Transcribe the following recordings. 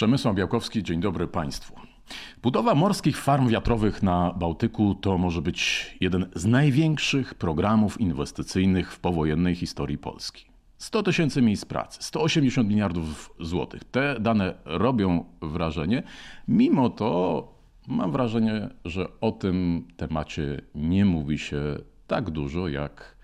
Przemysław Białkowski, dzień dobry Państwu. Budowa morskich farm wiatrowych na Bałtyku to może być jeden z największych programów inwestycyjnych w powojennej historii Polski. 100 tysięcy miejsc pracy, 180 miliardów złotych. Te dane robią wrażenie. Mimo to mam wrażenie, że o tym temacie nie mówi się tak dużo, jak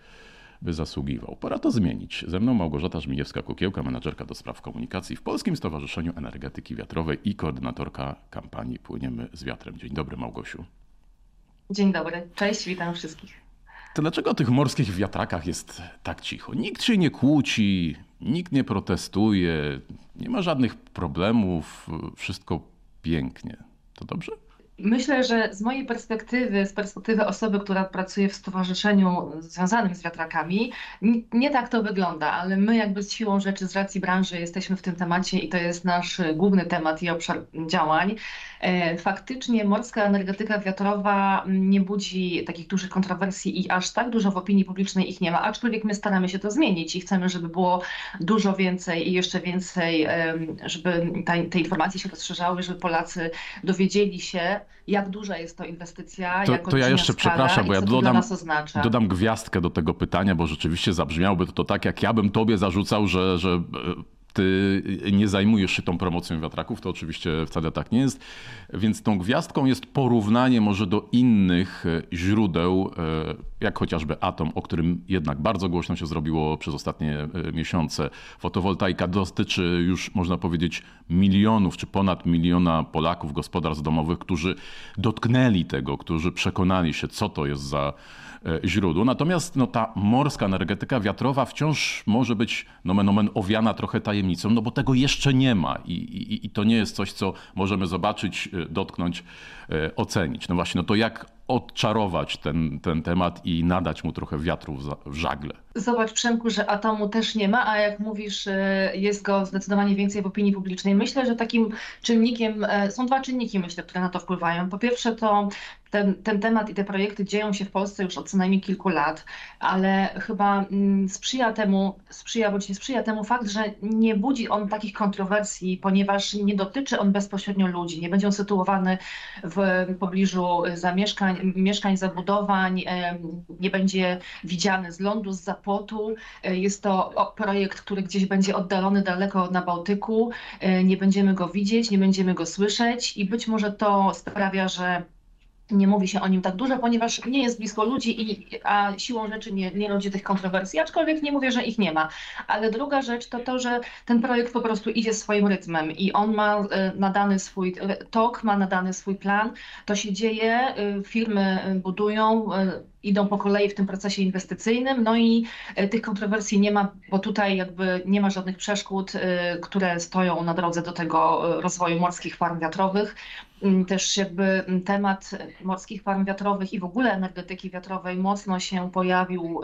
by zasługiwał. Pora to zmienić. Ze mną Małgorzata Żmijewska-Kukiełka, menadżerka do spraw komunikacji w Polskim Stowarzyszeniu Energetyki Wiatrowej i koordynatorka kampanii Płyniemy z wiatrem. Dzień dobry Małgosiu. Dzień dobry, cześć, witam wszystkich. To dlaczego o tych morskich wiatrakach jest tak cicho? Nikt się nie kłóci, nikt nie protestuje, nie ma żadnych problemów, wszystko pięknie. To dobrze? Myślę, że z mojej perspektywy, z perspektywy osoby, która pracuje w stowarzyszeniu związanym z wiatrakami, nie, tak to wygląda, ale my jakby z siłą rzeczy, z racji branży jesteśmy w tym temacie i to jest nasz główny temat i obszar działań. E, faktycznie morska energetyka wiatrowa nie budzi takich dużych kontrowersji i aż tak dużo w opinii publicznej ich nie ma, aczkolwiek my staramy się to zmienić i chcemy, żeby było dużo więcej i jeszcze więcej, żeby te informacje się rozszerzały, żeby Polacy dowiedzieli się, jak duża jest to inwestycja, to, jak to ja jeszcze przepraszam, bo ja dodam, dodam gwiazdkę do tego pytania, bo rzeczywiście zabrzmiałoby to tak, jak ja bym tobie zarzucał, że, że ty nie zajmujesz się tą promocją wiatraków, to oczywiście wcale tak nie jest. Więc tą gwiazdką jest porównanie może do innych źródeł, e, jak chociażby atom, o którym jednak bardzo głośno się zrobiło przez ostatnie e, miesiące. Fotowoltaika dotyczy już, można powiedzieć, milionów czy ponad miliona Polaków, gospodarstw domowych, którzy dotknęli tego, którzy przekonali się, co to jest za E, źródło. Natomiast no, ta morska energetyka wiatrowa wciąż może być nomen omen owiana trochę tajemnicą, no bo tego jeszcze nie ma i, i, i to nie jest coś, co możemy zobaczyć, e, dotknąć, e, ocenić. No właśnie, no to jak odczarować ten, ten temat i nadać mu trochę wiatru w żagle. Zobacz, Przemku, że atomu też nie ma, a jak mówisz, jest go zdecydowanie więcej w opinii publicznej. Myślę, że takim czynnikiem, są dwa czynniki, myślę, które na to wpływają. Po pierwsze to ten, ten temat i te projekty dzieją się w Polsce już od co najmniej kilku lat, ale chyba mm, sprzyja temu, sprzyja bądź nie sprzyja temu fakt, że nie budzi on takich kontrowersji, ponieważ nie dotyczy on bezpośrednio ludzi, nie będzie on sytuowany w pobliżu zamieszkań, mieszkań, zabudowań, nie będzie widziany z lądu, z zapłotu. E, jest to projekt, który gdzieś będzie oddalony daleko na Bałtyku, e, nie będziemy go widzieć, nie będziemy go słyszeć i być może to sprawia, że nie mówi się o nim tak dużo, ponieważ nie jest blisko ludzi, i, a siłą rzeczy nie, nie rodzi tych kontrowersji, aczkolwiek nie mówię, że ich nie ma. Ale druga rzecz to to, że ten projekt po prostu idzie swoim rytmem i on ma e, nadany swój tok, ma nadany swój plan. To się dzieje, firmy budują, idą po kolei w tym procesie inwestycyjnym, no i tych kontrowersji nie ma, bo tutaj jakby nie ma żadnych przeszkód, które stoją na drodze do tego rozwoju morskich farm wiatrowych. Mm, też jakby temat morskich farm wiatrowych i w ogóle energetyki wiatrowej mocno się pojawił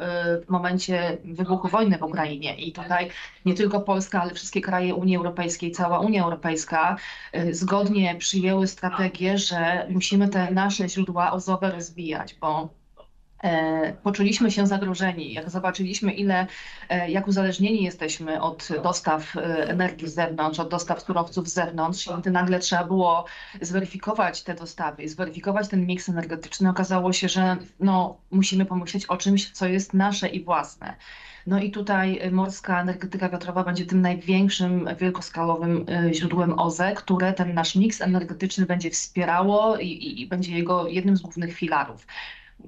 w momencie wybuchu wojny w Ukrainie. I tutaj nie tylko Polska, ale wszystkie kraje Unii Europejskiej, cała Unia Europejska zgodnie przyjęły strategię, że musimy te nasze źródła OZOwe rozwijać, bo E, poczuliśmy się zagrożeni, jak zobaczyliśmy, ile, e, jak uzależnieni jesteśmy od dostaw e, energii z zewnątrz, od dostaw surowców z zewnątrz, i nagle trzeba było zweryfikować te dostawy, zweryfikować ten miks energetyczny, okazało się, że no, musimy pomyśleć o czymś, co jest nasze i własne. No i tutaj morska energetyka wiatrowa będzie tym największym, wielkoskalowym źródłem OZE, które ten nasz miks energetyczny będzie wspierało i, i będzie jego jednym z głównych filarów.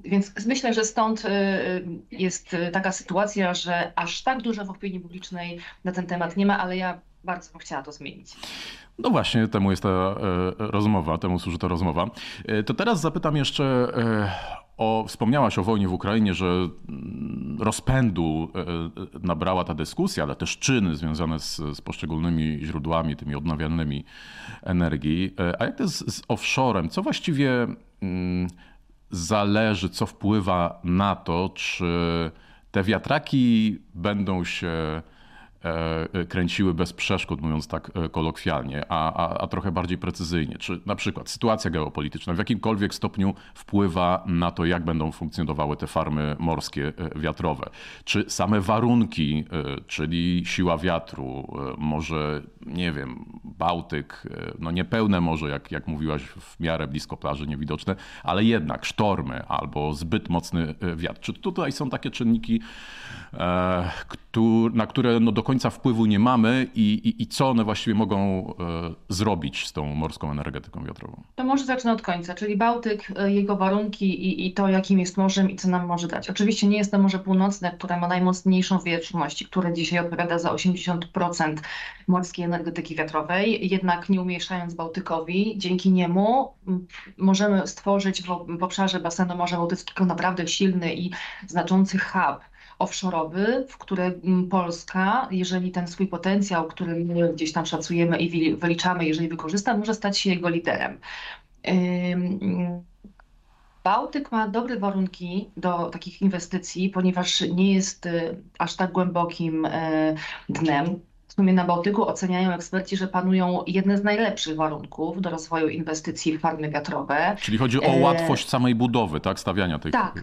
Więc myślę, że stąd y, y, jest taka sytuacja, że aż tak dużo w opinii publicznej na ten temat nie ma, ale ja bardzo bym chciała to zmienić. No właśnie, temu jest ta e, rozmowa, temu służy ta rozmowa. E, to teraz zapytam jeszcze e, o, wspomniałaś o wojnie w Ukrainie, że mm, rozpędu nabrała ta dyskusja, ale też czyny związane z, z poszczególnymi źródłami, tymi odnawialnymi energii. A jak to jest z offshorem? Co właściwie mm, zależy, co wpływa na to, czy te wiatraki będą się kręciły bez przeszkód, mówiąc tak e, kolokwialnie, a, a, a, trochę bardziej precyzyjnie. Czy na przykład sytuacja geopolityczna w jakimkolwiek stopniu wpływa na to, jak będą funkcjonowały te farmy morskie e, wiatrowe? Czy same warunki, czyli siła wiatru, może nie wiem, Bałtyk, no niepełne morze, jak, jak mówiłaś, w miarę blisko plaży, niewidoczne, ale jednak sztormy albo zbyt mocny wiatr. Czy tutaj są takie czynniki, na które no do końca wpływu nie mamy i, i, i co one właściwie mogą zrobić z tą morską energetyką wiatrową? To może zacznę od końca, czyli Bałtyk, jego warunki i, i to, jakim jest morzem i co nam może dać. Oczywiście nie jest to Morze Północne, które ma najmocniejszą wietrzność, które dzisiaj odpowiada za 80% morskiej energetyki wiatrowej, jednak nie umieszczając Bałtykowi, dzięki niemu możemy stworzyć w, w obszarze basenu Morza Bałtyckiego naprawdę silny i znaczący hub offshore'owy, w które Polska, jeżeli ten swój potencjał, który my gdzieś tam szacujemy i wyliczamy, jeżeli wykorzysta, może stać się jego liderem. Bałtyk ma dobre warunki do takich inwestycji, ponieważ nie jest y, aż tak głębokim y, dnem. W sumie na Bałtyku oceniają eksperci, że panują jedne z najlepszych warunków do rozwoju inwestycji w farmy wiatrowe. Czyli chodzi o łatwość samej budowy, tak? Stawiania tych. Tak,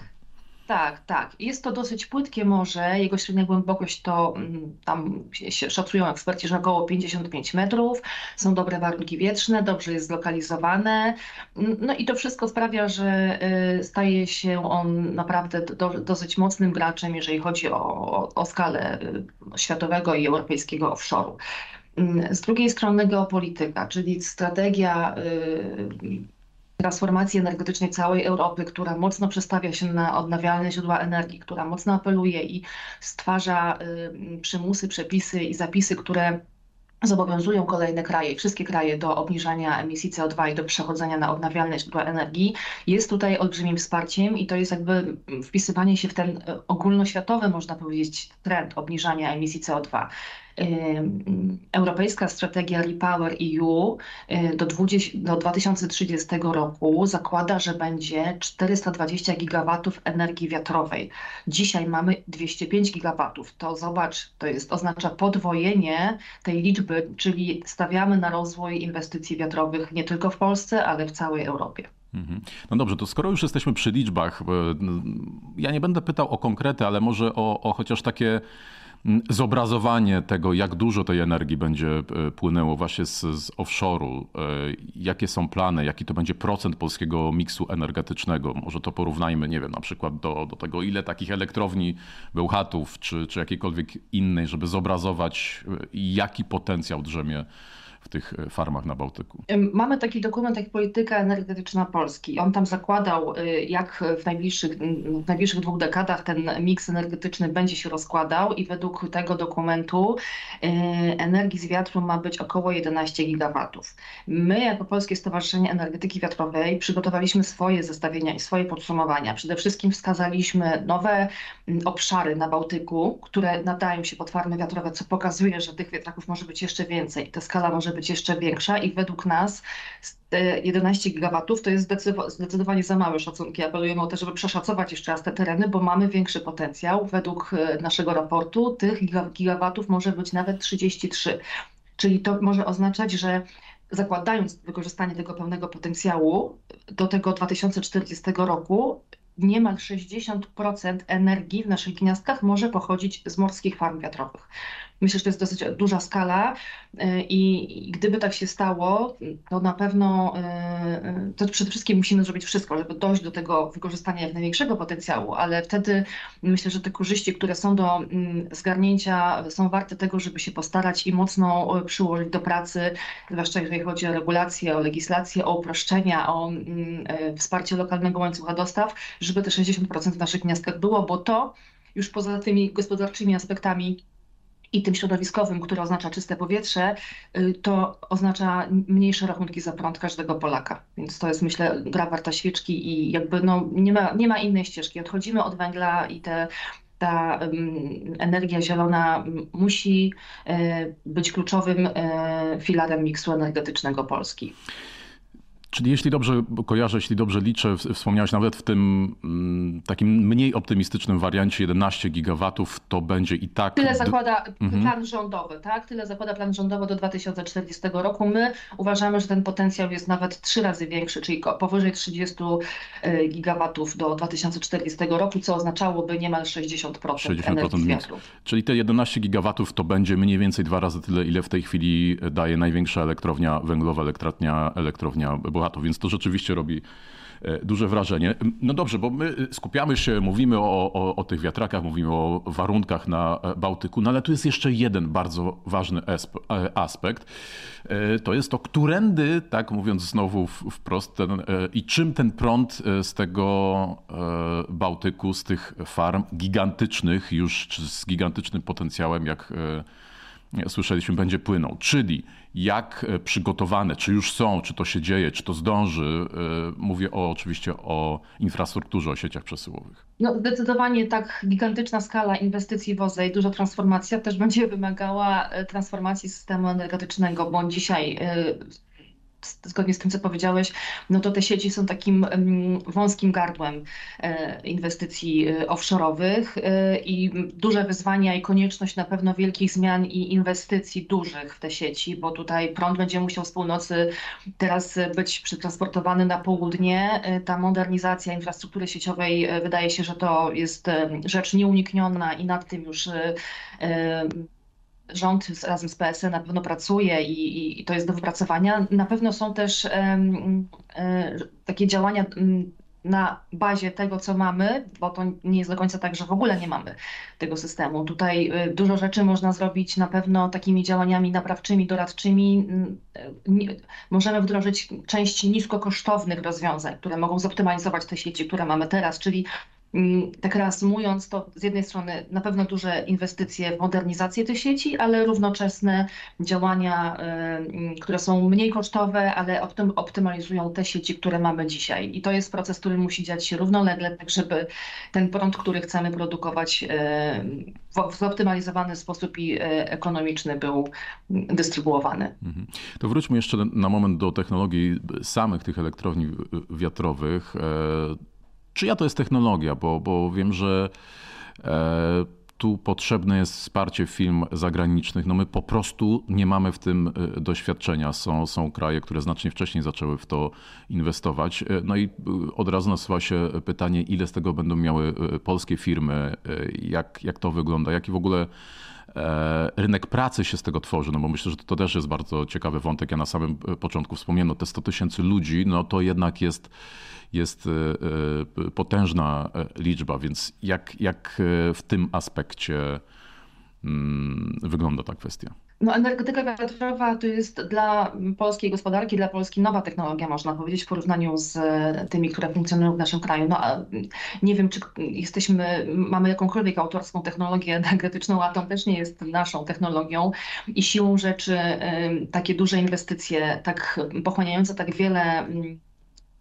tak, tak. Jest to dosyć płytkie morze. Jego średnia głębokość to mm, tam się szacują eksperci, że około 55 metrów. Są dobre warunki wietrzne, dobrze jest zlokalizowane. No i to wszystko sprawia, że y, staje się on naprawdę do, dosyć mocnym graczem, jeżeli chodzi o, o, o skalę y, światowego i europejskiego offshore'u. Mm, z drugiej strony geopolityka, czyli strategia y, transformacji energetycznej całej Europy, która mocno przestawia się na odnawialne źródła energii, która mocno apeluje i stwarza przymusy, przepisy i zapisy, które zobowiązują kolejne kraje, wszystkie kraje do obniżania emisji CO2 i do przechodzenia na odnawialne źródła energii, jest tutaj olbrzymim wsparciem i to jest jakby wpisywanie się w ten y, ogólnoświatowy, można powiedzieć, trend obniżania emisji CO2. Europejska strategia Repower EU y, do, 20, do 2030 roku zakłada, że będzie 420 gigawatów energii wiatrowej. Dzisiaj mamy 205 gigawatów. To zobacz, to jest oznacza podwojenie tej liczby, czyli stawiamy na rozwój inwestycji wiatrowych nie tylko w Polsce, ale w całej Europie. Mhm. No dobrze, to skoro już jesteśmy przy liczbach, ja nie będę pytał o konkrety, ale może o, o chociaż takie zobrazowanie tego, jak dużo tej energii będzie e, płynęło właśnie z, z offshore'u, e, jakie są plany, jaki to będzie procent polskiego miksu energetycznego. Może to porównajmy, nie wiem, na przykład do, do tego, ile takich elektrowni Bełchatów czy, czy jakiejkolwiek innej, żeby zobrazować, e, jaki potencjał drzemie w tych e, farmach na Bałtyku. Mamy taki dokument jak Polityka Energetyczna Polski. On tam zakładał, y, jak w najbliższych, w najbliższych dwóch dekadach ten miks energetyczny będzie się rozkładał i według tego dokumentu y, energii z wiatru ma być około 11 gigawatów. My jako Polskie Stowarzyszenie Energetyki Wiatrowej przygotowaliśmy swoje zestawienia i swoje podsumowania. Przede wszystkim wskazaliśmy nowe obszary na Bałtyku, które nadają się pod farmy wiatrowe, co pokazuje, że tych wiatraków może być jeszcze więcej. Ta skala może być jeszcze większa i według nas 11 gigawatów to jest zdecydowanie za małe szacunki. Apelujemy o to, żeby przeszacować jeszcze raz te tereny, bo mamy większy potencjał. Według e, naszego raportu tych gigawatów może być nawet 33. Czyli to może oznaczać, że zakładając wykorzystanie tego pełnego potencjału do tego 2040 roku, niemal 60% energii w naszych gniazdkach może pochodzić z morskich farm wiatrowych. Myślę, że to jest dosyć duża skala y, i gdyby tak się stało, to na pewno y, y, to przede wszystkim musimy zrobić wszystko, żeby dojść do tego wykorzystania jak największego potencjału, ale wtedy myślę, że te korzyści, które są do mm, zgarnięcia, są warte tego, żeby się postarać i mocno przyłożyć do pracy, zwłaszcza jeżeli chodzi o regulacje, o legislację, o uproszczenia, o mm, wsparcie lokalnego łańcucha dostaw, żeby te 60% w naszych gniazdkach było, bo to już poza tymi gospodarczymi aspektami i tym środowiskowym, które oznacza czyste powietrze, y, to oznacza mniejsze rachunki za prąd każdego Polaka. Więc to jest, myślę, gra warta świeczki i jakby no, nie, ma, nie ma innej ścieżki. Odchodzimy od węgla i te ta energia zielona musi y, być kluczowym y, filarem miksu energetycznego Polski. Czyli jeśli dobrze kojarzę, jeśli dobrze liczę, wspomniałeś nawet w tym mm, takim mniej optymistycznym wariancie 11 gigawatów, to będzie i tak... Tyle zakłada mhm. plan rządowy, tak? Tyle zakłada plan rządowy do 2040 roku. My uważamy, że ten potencjał jest nawet trzy razy większy, czyli powyżej 30 y, gigawatów do 2040 roku, co oznaczałoby niemal 60%, 60% energii wiatru. Czyli te 11 gigawatów to będzie mniej więcej dwa razy tyle, ile w tej chwili daje największa elektrownia węglowa, elektrownia, elektrownia Więc to rzeczywiście robi e, duże wrażenie. No dobrze, bo my skupiamy się, mówimy o, o, o, tych wiatrakach, mówimy o warunkach na Bałtyku, no ale tu jest jeszcze jeden bardzo ważny e, aspekt. E, to jest to, którędy, tak mówiąc znowu wprost, ten, i czym ten prąd z tego Bałtyku, z tych farm gigantycznych, już z gigantycznym potencjałem, jak słyszeliśmy, będzie płynął. Czyli jak e, przygotowane, czy już są, czy to się dzieje, czy to zdąży. E, mówię o, oczywiście o infrastrukturze, o sieciach przesyłowych. No, zdecydowanie tak gigantyczna skala inwestycji w i duża transformacja też będzie wymagała e, transformacji systemu energetycznego, bo dzisiaj zgodnie z tym, co powiedziałeś, no to te sieci są takim wąskim gardłem e, inwestycji e, offshore'owych e, i duże wyzwania i konieczność na pewno wielkich zmian i inwestycji dużych w te sieci, bo tutaj prąd będzie musiał z północy teraz być przetransportowany na południe. Ta modernizacja infrastruktury sieciowej wydaje się, że to jest rzecz nieunikniona i nad tym już rząd razem z PSE na pewno pracuje i, i, to jest do wypracowania. Na pewno są też e, takie działania na bazie tego, co mamy, bo to nie jest do końca tak, że w ogóle nie mamy tego systemu. Tutaj y, dużo rzeczy można zrobić na pewno takimi działaniami naprawczymi, doradczymi. Możemy wdrożyć część niskokosztownych rozwiązań, które mogą zoptymalizować te sieci, które mamy teraz, czyli tak reasumując, to z jednej strony na pewno duże inwestycje w modernizację tych sieci, ale równoczesne działania, y, mm, które są mniej kosztowe, ale optymalizują te sieci, które mamy dzisiaj. I to jest proces, który musi dziać się równolegle, tak żeby ten prąd, który chcemy produkować y, w zoptymalizowany sposób i y, ekonomiczny był dystrybuowany. Mhm. To wróćmy jeszcze na moment do technologii samych tych elektrowni wiatrowych. Czyja to jest technologia? Bo, bo wiem, że e, tu potrzebne jest wsparcie firm zagranicznych. No my po prostu nie mamy w tym e, doświadczenia. Są, są kraje, które znacznie wcześniej zaczęły w to inwestować. E, no i od razu nasuwa się pytanie, ile z tego będą miały polskie firmy, jak, jak to wygląda, jaki w ogóle rynek pracy się z tego tworzy, no bo myślę, że to też jest bardzo ciekawy wątek. Ja na samym początku wspomniałem, no te 100 tysięcy ludzi, no to jednak jest jest e, e, potężna e, liczba, więc jak, jak w tym aspekcie mm, wygląda ta kwestia? No, energetyka wiatrowa to jest dla polskiej gospodarki, dla Polski nowa technologia, można powiedzieć, w porównaniu z tymi, które funkcjonują w naszym kraju. No, nie wiem, czy jesteśmy, mamy jakąkolwiek autorską technologię energetyczną, a to też nie jest naszą technologią i siłą rzeczy takie duże inwestycje, tak pochłaniające tak wiele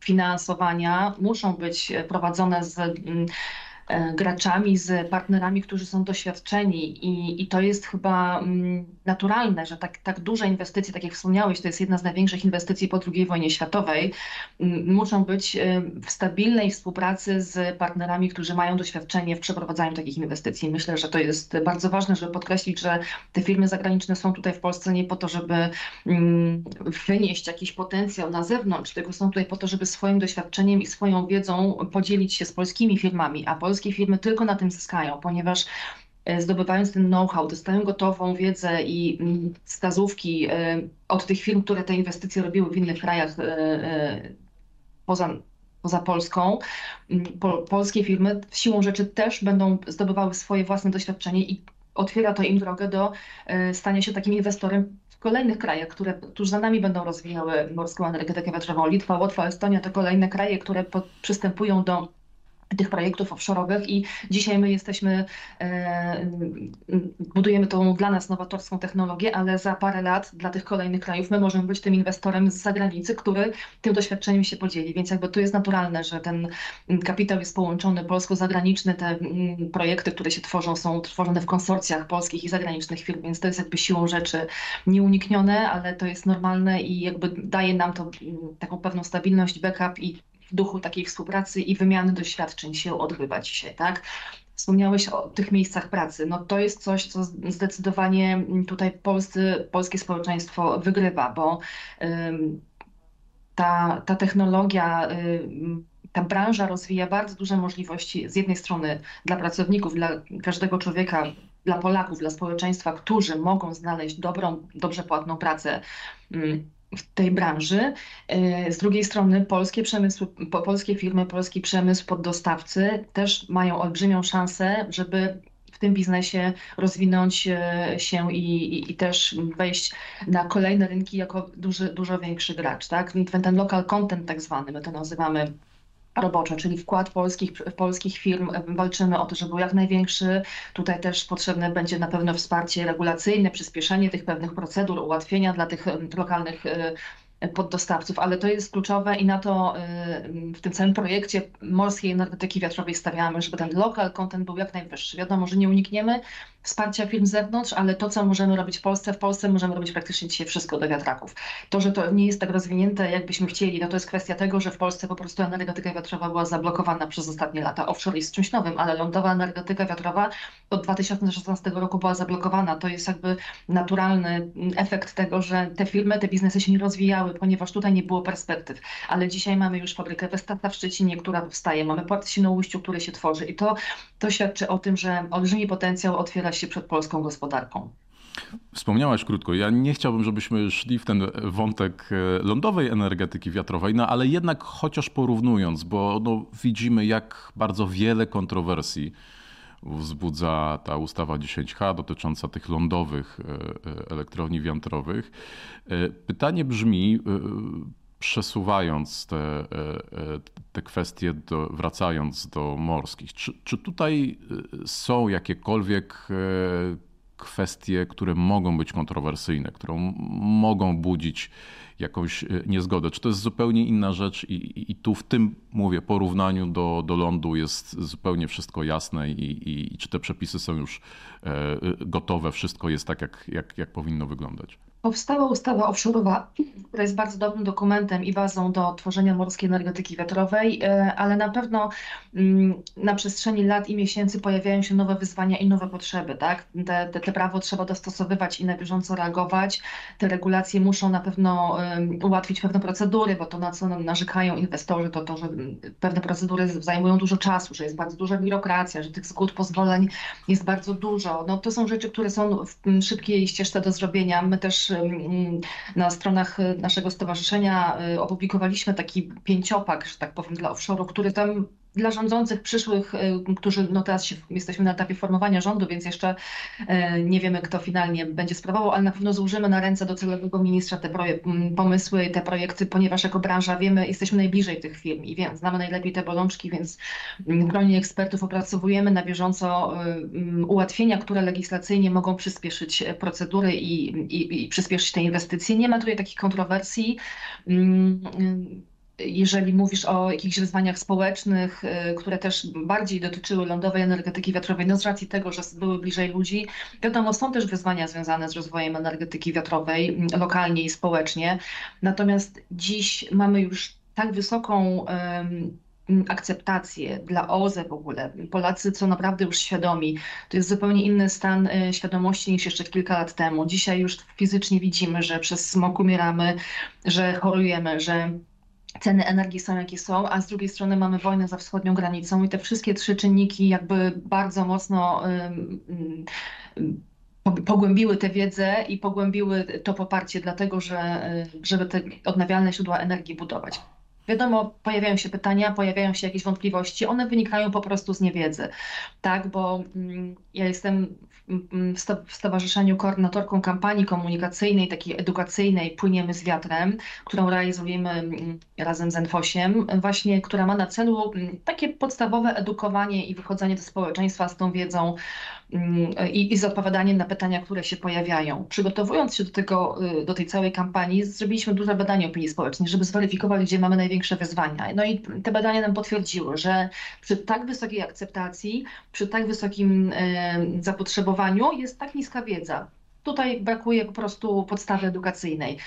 finansowania muszą być prowadzone z mm, E, graczami, z partnerami, którzy są doświadczeni i, i to jest chyba mm, naturalne, że tak, tak duże inwestycje, tak jak wspomniałeś, to jest jedna z największych inwestycji po II wojnie światowej, mm, muszą być e, w stabilnej współpracy z partnerami, którzy mają doświadczenie w przeprowadzaniu takich inwestycji. Myślę, że to jest bardzo ważne, żeby podkreślić, że te firmy zagraniczne są tutaj w Polsce nie po to, żeby mm, wynieść jakiś potencjał na zewnątrz, tylko są tutaj po to, żeby swoim doświadczeniem i swoją wiedzą podzielić się z polskimi firmami, a polskie polskie firmy tylko na tym zyskają, ponieważ e, zdobywając ten know-how, dostają gotową wiedzę i mm, wskazówki e, od tych firm, które te inwestycje robiły w innych krajach e, poza, poza Polską. Mm, polskie firmy siłą rzeczy też będą zdobywały swoje własne doświadczenie i otwiera to im drogę do stania się takim inwestorem w kolejnych krajach, które tuż za nami będą rozwijały morską energetykę wiatrową. Litwa, Łotwa, Estonia to kolejne kraje, które przystępują do tych projektów offshore'owych i dzisiaj my jesteśmy, e, budujemy tą dla nas nowatorską technologię, ale za parę lat dla tych kolejnych krajów my możemy być tym inwestorem z zagranicy, który tym doświadczeniem się podzieli, więc jakby to jest naturalne, że ten kapitał jest połączony polsko-zagraniczny, te projekty, które się tworzą są tworzone w konsorcjach polskich i zagranicznych firm, więc to jest jakby siłą rzeczy nieuniknione, ale to jest normalne i jakby daje nam to taką pewną stabilność, backup i w duchu takiej współpracy i wymiany doświadczeń się odbywa dzisiaj, tak? Wspomniałeś o tych miejscach pracy. No to jest coś, co zdecydowanie tutaj polscy, polskie społeczeństwo wygrywa, bo ta, ta technologia, ta branża rozwija bardzo duże możliwości z jednej strony dla pracowników, dla każdego człowieka, dla Polaków, dla społeczeństwa, którzy mogą znaleźć dobrą, dobrze płatną pracę w tej branży. E, z drugiej strony polskie polskie firmy, polski przemysł, poddostawcy też mają olbrzymią szansę, żeby w tym biznesie rozwinąć e, się i, i, i, też wejść na kolejne rynki jako duży, dużo większy gracz. Tak? Ten local content tak zwany, my to nazywamy robocze, czyli wkład polskich, polskich firm. Walczymy o to, żeby był jak największy. Tutaj też potrzebne będzie na pewno wsparcie regulacyjne, przyspieszenie tych pewnych procedur, ułatwienia dla tych lokalnych y, poddostawców, ale to jest kluczowe i na to y, w tym całym projekcie morskiej energetyki wiatrowej stawiamy, żeby ten local content był jak najwyższy. Wiadomo, że nie unikniemy wsparcia firm z zewnątrz, ale to, co możemy robić w Polsce, w Polsce możemy robić praktycznie dzisiaj wszystko do wiatraków. To, że to nie jest tak rozwinięte, jakbyśmy chcieli, no to jest kwestia tego, że w Polsce po prostu energetyka wiatrowa była zablokowana przez ostatnie lata. Offshore jest czymś nowym, ale lądowa energetyka wiatrowa od 2016 roku była zablokowana. To jest jakby naturalny efekt tego, że te firmy, te biznesy się nie rozwijały, ponieważ tutaj nie było perspektyw. Ale dzisiaj mamy już fabrykę Westata w Szczecinie, która powstaje, mamy port w Świnoujściu, który się tworzy i to, to świadczy o tym, że olbrzymi potencjał otwiera się przed polską gospodarką. Wspomniałaś krótko, ja nie chciałbym, żebyśmy szli w ten wątek e, lądowej energetyki wiatrowej, no ale jednak chociaż porównując, bo no, widzimy jak bardzo wiele kontrowersji wzbudza ta ustawa 10H dotycząca tych lądowych e, e, elektrowni wiatrowych. Pytanie brzmi, przesuwając te, te kwestie, do, wracając do morskich, czy, czy tutaj są jakiekolwiek e, kwestie, które mogą być kontrowersyjne, które mogą budzić jakąś e, niezgodę. Czy to jest zupełnie inna rzecz i, i, tu w tym, mówię, porównaniu do, do lądu jest zupełnie wszystko jasne i, i czy te przepisy są już e, gotowe, wszystko jest tak, jak, jak, jak powinno wyglądać? Powstała ustawa offshore'owa, która jest bardzo dobrym dokumentem i bazą do tworzenia morskiej energetyki wiatrowej, e, ale na pewno mm, na przestrzeni lat i miesięcy pojawiają się nowe wyzwania i nowe potrzeby. Tak? Te, te, te prawo trzeba dostosowywać i na bieżąco reagować. Te regulacje muszą na pewno ułatwić pewne procedury, bo to na co narzekają inwestorzy, to to, że pewne procedury zajmują dużo czasu, że jest bardzo duża biurokracja, że tych zgód, pozwoleń jest bardzo dużo. No, to są rzeczy, które są w szybkiej ścieżce do zrobienia. My też na stronach naszego stowarzyszenia y, opublikowaliśmy taki pięciopak, że tak powiem, dla offshore'u, który tam dla rządzących przyszłych, y, którzy no teraz się, jesteśmy na etapie formowania rządu, więc jeszcze y, nie wiemy, kto finalnie będzie sprawował, ale na pewno złożymy na ręce docelowego ministra te pomysły te projekty, ponieważ jako branża wiemy, jesteśmy najbliżej tych firm i wiem, znamy najlepiej te bolączki, więc w gronie ekspertów opracowujemy na bieżąco y, ułatwienia, które legislacyjnie mogą przyspieszyć procedury i, i, i przyspieszyć te inwestycje. Nie ma tutaj takich kontrowersji jeżeli mówisz o jakichś wyzwaniach społecznych, y, które też bardziej dotyczyły lądowej energetyki wiatrowej, no z racji tego, że były bliżej ludzi, wiadomo, są też wyzwania związane z rozwojem energetyki wiatrowej lokalnie i społecznie. Natomiast dziś mamy już tak wysoką akceptację dla OZE w ogóle. Polacy są naprawdę już świadomi. To jest zupełnie inny stan y, świadomości niż jeszcze kilka lat temu. Dzisiaj już fizycznie widzimy, że przez smog umieramy, że chorujemy, że ceny energii są jakie są, a z drugiej strony mamy wojnę za wschodnią granicą i te wszystkie trzy czynniki jakby bardzo mocno pogłębiły tę wiedzę i pogłębiły to poparcie dlatego, że żeby te odnawialne źródła energii budować. Wiadomo, pojawiają się pytania, pojawiają się jakieś wątpliwości, one wynikają po prostu z niewiedzy, tak, bo mm, ja jestem w Stowarzyszeniu koordynatorką kampanii komunikacyjnej, takiej edukacyjnej Płyniemy z wiatrem, którą realizujemy razem z Enfosiem, właśnie, która ma na celu takie podstawowe edukowanie i wychodzenie do społeczeństwa z tą wiedzą i, i z odpowiadaniem na pytania, które się pojawiają. Przygotowując się do, tego, y, do tej całej kampanii, zrobiliśmy duże badanie opinii społecznej, żeby zweryfikować, gdzie mamy największe wyzwania. No i te badania nam potwierdziły, że przy tak wysokiej akceptacji, przy tak wysokim zapotrzebowaniu jest tak niska wiedza. Tutaj brakuje po prostu podstawy edukacyjnej.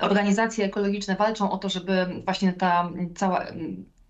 Organizacje ekologiczne walczą o to, żeby właśnie ta cała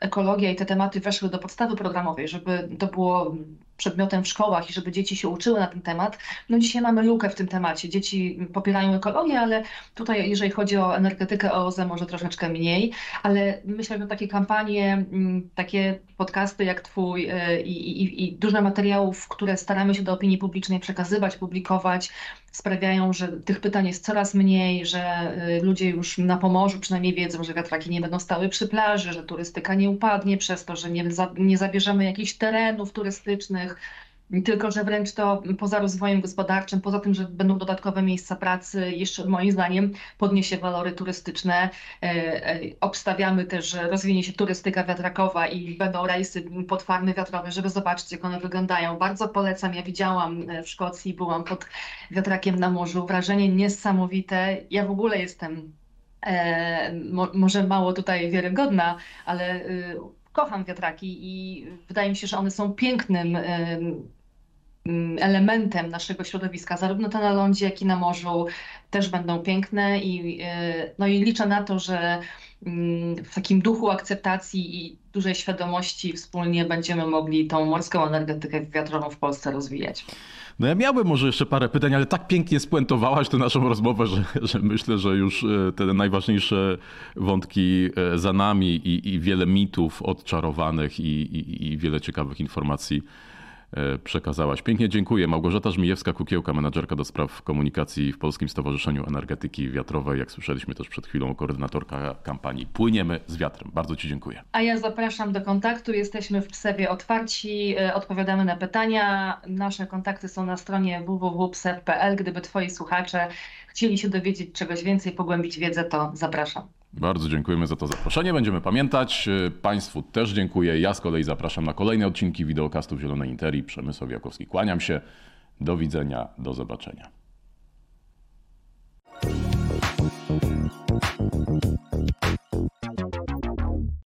ekologia i te tematy weszły do podstawy programowej, żeby to było przedmiotem w szkołach i żeby dzieci się uczyły na ten temat. No dzisiaj mamy lukę w tym temacie. Dzieci popierają ekologię, ale tutaj jeżeli chodzi o energetykę OZE może troszeczkę mniej, ale myślę, że takie kampanie, mm, takie podcasty jak twój y, i, i, i dużo materiałów, które staramy się do opinii publicznej przekazywać, publikować, sprawiają, że tych pytań jest coraz mniej, że y, ludzie już na Pomorzu przynajmniej wiedzą, że wiatraki nie będą stały przy plaży, że turystyka nie upadnie przez to, że nie, nie zabierzemy jakichś terenów turystycznych, tylko, że wręcz to poza rozwojem gospodarczym, poza tym, że będą dodatkowe miejsca pracy, jeszcze moim zdaniem podniesie walory turystyczne. E, e, obstawiamy też, że rozwinie się turystyka wiatrakowa i będą rejsy pod farmy wiatrowe, żeby zobaczyć, jak one wyglądają. Bardzo polecam. Ja widziałam e, w Szkocji, byłam pod wiatrakiem na morzu. Wrażenie niesamowite. Ja w ogóle jestem może mało tutaj wiarygodna, ale kocham wiatraki i wydaje mi się, że one są pięknym elementem naszego środowiska, zarówno te na lądzie, jak i na morzu też będą piękne i, e, no i liczę na to, że mm, w takim duchu akceptacji i dużej świadomości wspólnie będziemy mogli tą morską energetykę wiatrową w Polsce rozwijać. No ja miałbym może jeszcze parę pytań, ale tak pięknie spuentowałaś tę naszą rozmowę, że, że myślę, że już e, te najważniejsze wątki e, za nami i, i wiele mitów odczarowanych i, i, i wiele ciekawych informacji przekazałaś. Pięknie dziękuję. Małgorzata Żmijewska-Kukiełka, menadżerka do spraw komunikacji w Polskim Stowarzyszeniu Energetyki Wiatrowej. Jak słyszeliśmy też przed chwilą, koordynatorka kampanii Płyniemy z wiatrem. Bardzo Ci dziękuję. A ja zapraszam do kontaktu. Jesteśmy w Psewie otwarci, e, odpowiadamy na pytania. Nasze kontakty są na stronie www.psew.pl. Gdyby Twoi słuchacze chcieli się dowiedzieć czegoś więcej, pogłębić wiedzę, to zapraszam. Bardzo dziękujemy za to zaproszenie. Będziemy pamiętać. E, państwu też dziękuję. Ja z kolei zapraszam na kolejne odcinki wideokastów Zielonej Interii. Przemysław Jakowski. Kłaniam się. Do widzenia, do zobaczenia.